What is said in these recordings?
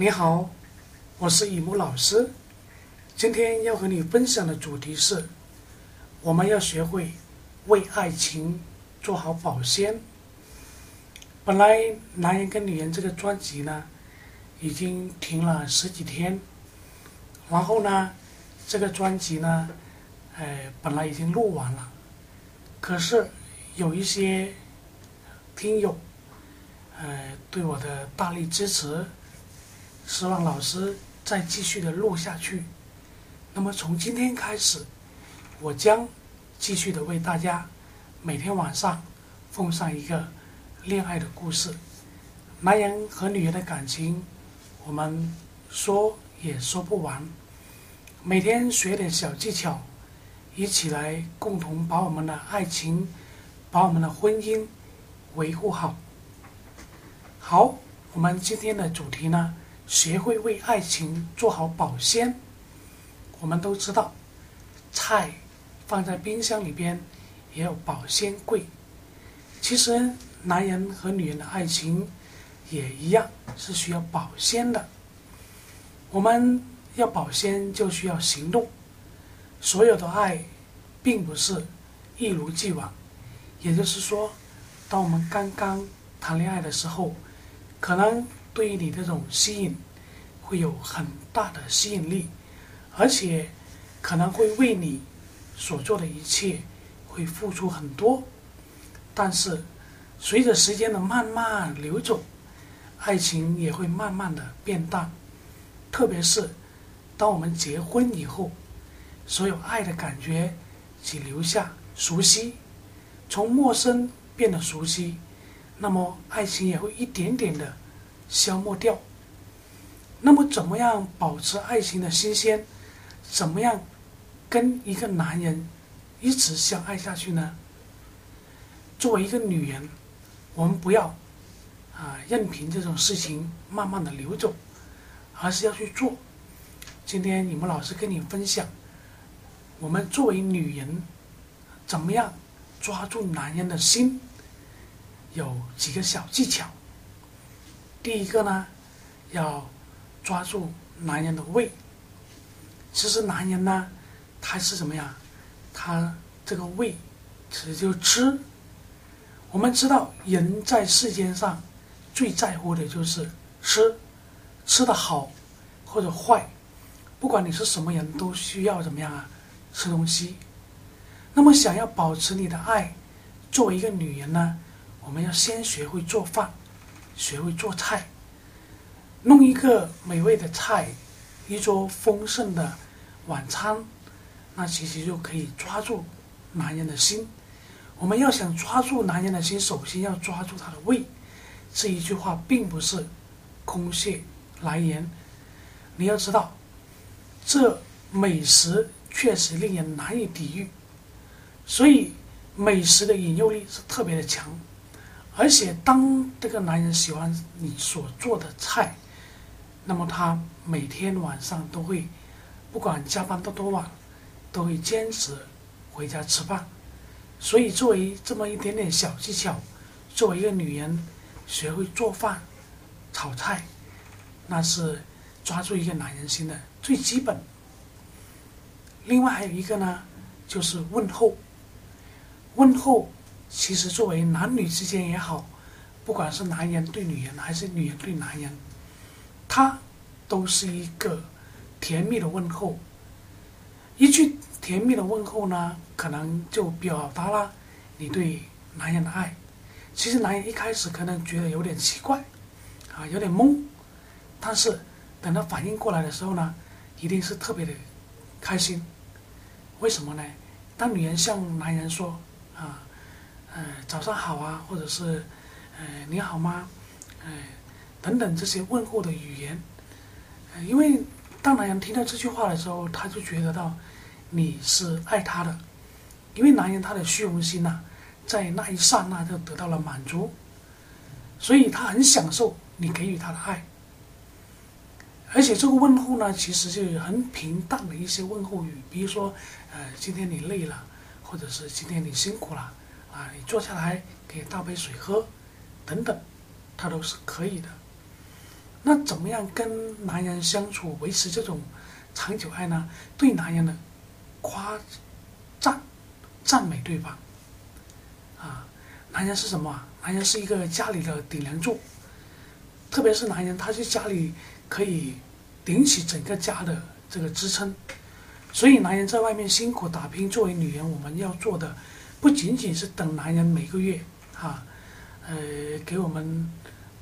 你好，我是雨木老师。今天要和你分享的主题是：我们要学会为爱情做好保鲜。本来《男人跟女人》这个专辑呢，已经停了十几天。然后呢，这个专辑呢，呃，本来已经录完了，可是有一些听友，呃，对我的大力支持。希望老师再继续的录下去。那么从今天开始，我将继续的为大家每天晚上奉上一个恋爱的故事。男人和女人的感情，我们说也说不完。每天学点小技巧，一起来共同把我们的爱情、把我们的婚姻维护好。好，我们今天的主题呢？学会为爱情做好保鲜。我们都知道，菜放在冰箱里边也有保鲜柜。其实，男人和女人的爱情也一样是需要保鲜的。我们要保鲜，就需要行动。所有的爱，并不是一如既往。也就是说，当我们刚刚谈恋爱的时候，可能。对于你这种吸引，会有很大的吸引力，而且可能会为你所做的一切会付出很多。但是随着时间的慢慢流走，爱情也会慢慢的变淡。特别是当我们结婚以后，所有爱的感觉只留下熟悉，从陌生变得熟悉，那么爱情也会一点点的。消磨掉。那么，怎么样保持爱情的新鲜？怎么样跟一个男人一直相爱下去呢？作为一个女人，我们不要啊任凭这种事情慢慢的流走，而是要去做。今天你们老师跟你分享，我们作为女人，怎么样抓住男人的心？有几个小技巧。第一个呢，要抓住男人的胃。其实男人呢，他是什么呀？他这个胃，其实就吃。我们知道，人在世间上最在乎的就是吃，吃的好或者坏，不管你是什么人，都需要怎么样啊？吃东西。那么，想要保持你的爱，作为一个女人呢，我们要先学会做饭。学会做菜，弄一个美味的菜，一桌丰盛的晚餐，那其实就可以抓住男人的心。我们要想抓住男人的心，首先要抓住他的胃。这一句话并不是空穴来言，你要知道，这美食确实令人难以抵御，所以美食的引诱力是特别的强。而且，当这个男人喜欢你所做的菜，那么他每天晚上都会，不管加班到多晚，都会坚持回家吃饭。所以，作为这么一点点小技巧，作为一个女人，学会做饭、炒菜，那是抓住一个男人心的最基本。另外还有一个呢，就是问候，问候。其实，作为男女之间也好，不管是男人对女人，还是女人对男人，他都是一个甜蜜的问候。一句甜蜜的问候呢，可能就表达了你对男人的爱。其实，男人一开始可能觉得有点奇怪，啊，有点懵，但是等他反应过来的时候呢，一定是特别的开心。为什么呢？当女人向男人说啊。呃，早上好啊，或者是，呃，你好吗？呃，等等这些问候的语言，因为当男人听到这句话的时候，他就觉得到你是爱他的，因为男人他的虚荣心呐，在那一刹那就得到了满足，所以他很享受你给予他的爱，而且这个问候呢，其实就是很平淡的一些问候语，比如说，呃，今天你累了，或者是今天你辛苦了。啊，你坐下来给倒杯水喝，等等，它都是可以的。那怎么样跟男人相处，维持这种长久爱呢？对男人的夸赞、赞美对方。啊，男人是什么？男人是一个家里的顶梁柱，特别是男人，他是家里可以顶起整个家的这个支撑。所以，男人在外面辛苦打拼，作为女人，我们要做的不仅仅是等男人每个月哈，呃，给我们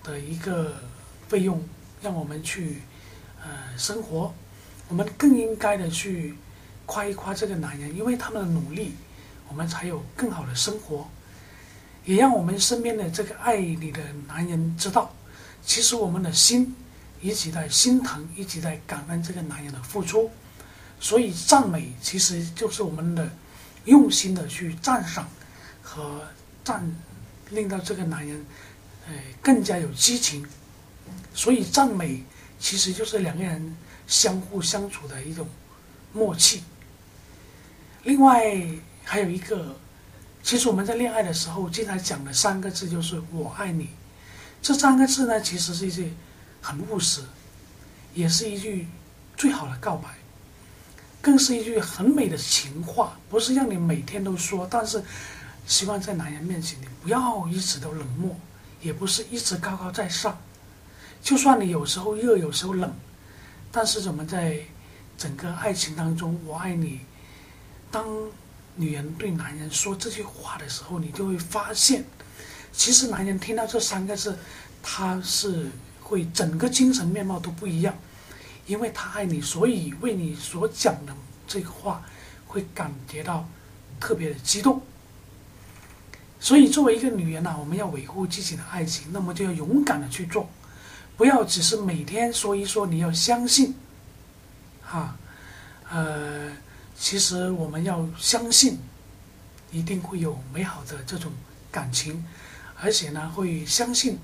的一个费用，让我们去呃生活，我们更应该的去夸一夸这个男人，因为他们的努力，我们才有更好的生活。也让我们身边的这个爱你的男人知道，其实我们的心一直在心疼，一直在感恩这个男人的付出。所以赞美其实就是我们的用心的去赞赏和赞，令到这个男人，呃，更加有激情。所以赞美其实就是两个人相互相处的一种默契。另外还有一个，其实我们在恋爱的时候经常讲的三个字就是“我爱你”。这三个字呢，其实是一句很务实，也是一句最好的告白。更是一句很美的情话，不是让你每天都说，但是希望在男人面前你不要一直都冷漠，也不是一直高高在上。就算你有时候热，有时候冷，但是怎么在整个爱情当中，我爱你。当女人对男人说这句话的时候，你就会发现，其实男人听到这三个字，他是会整个精神面貌都不一样。因为他爱你，所以为你所讲的这个话，会感觉到特别的激动。所以作为一个女人呢，我们要维护自己的爱情，那么就要勇敢的去做，不要只是每天说一说。你要相信，哈，呃，其实我们要相信，一定会有美好的这种感情，而且呢，会相信，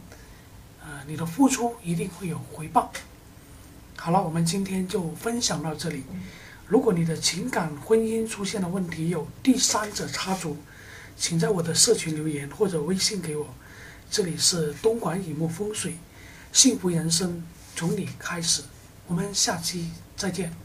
呃，你的付出一定会有回报。好了，我们今天就分享到这里。如果你的情感婚姻出现了问题，有第三者插足，请在我的社群留言或者微信给我。这里是东莞雨木风水，幸福人生从你开始。我们下期再见。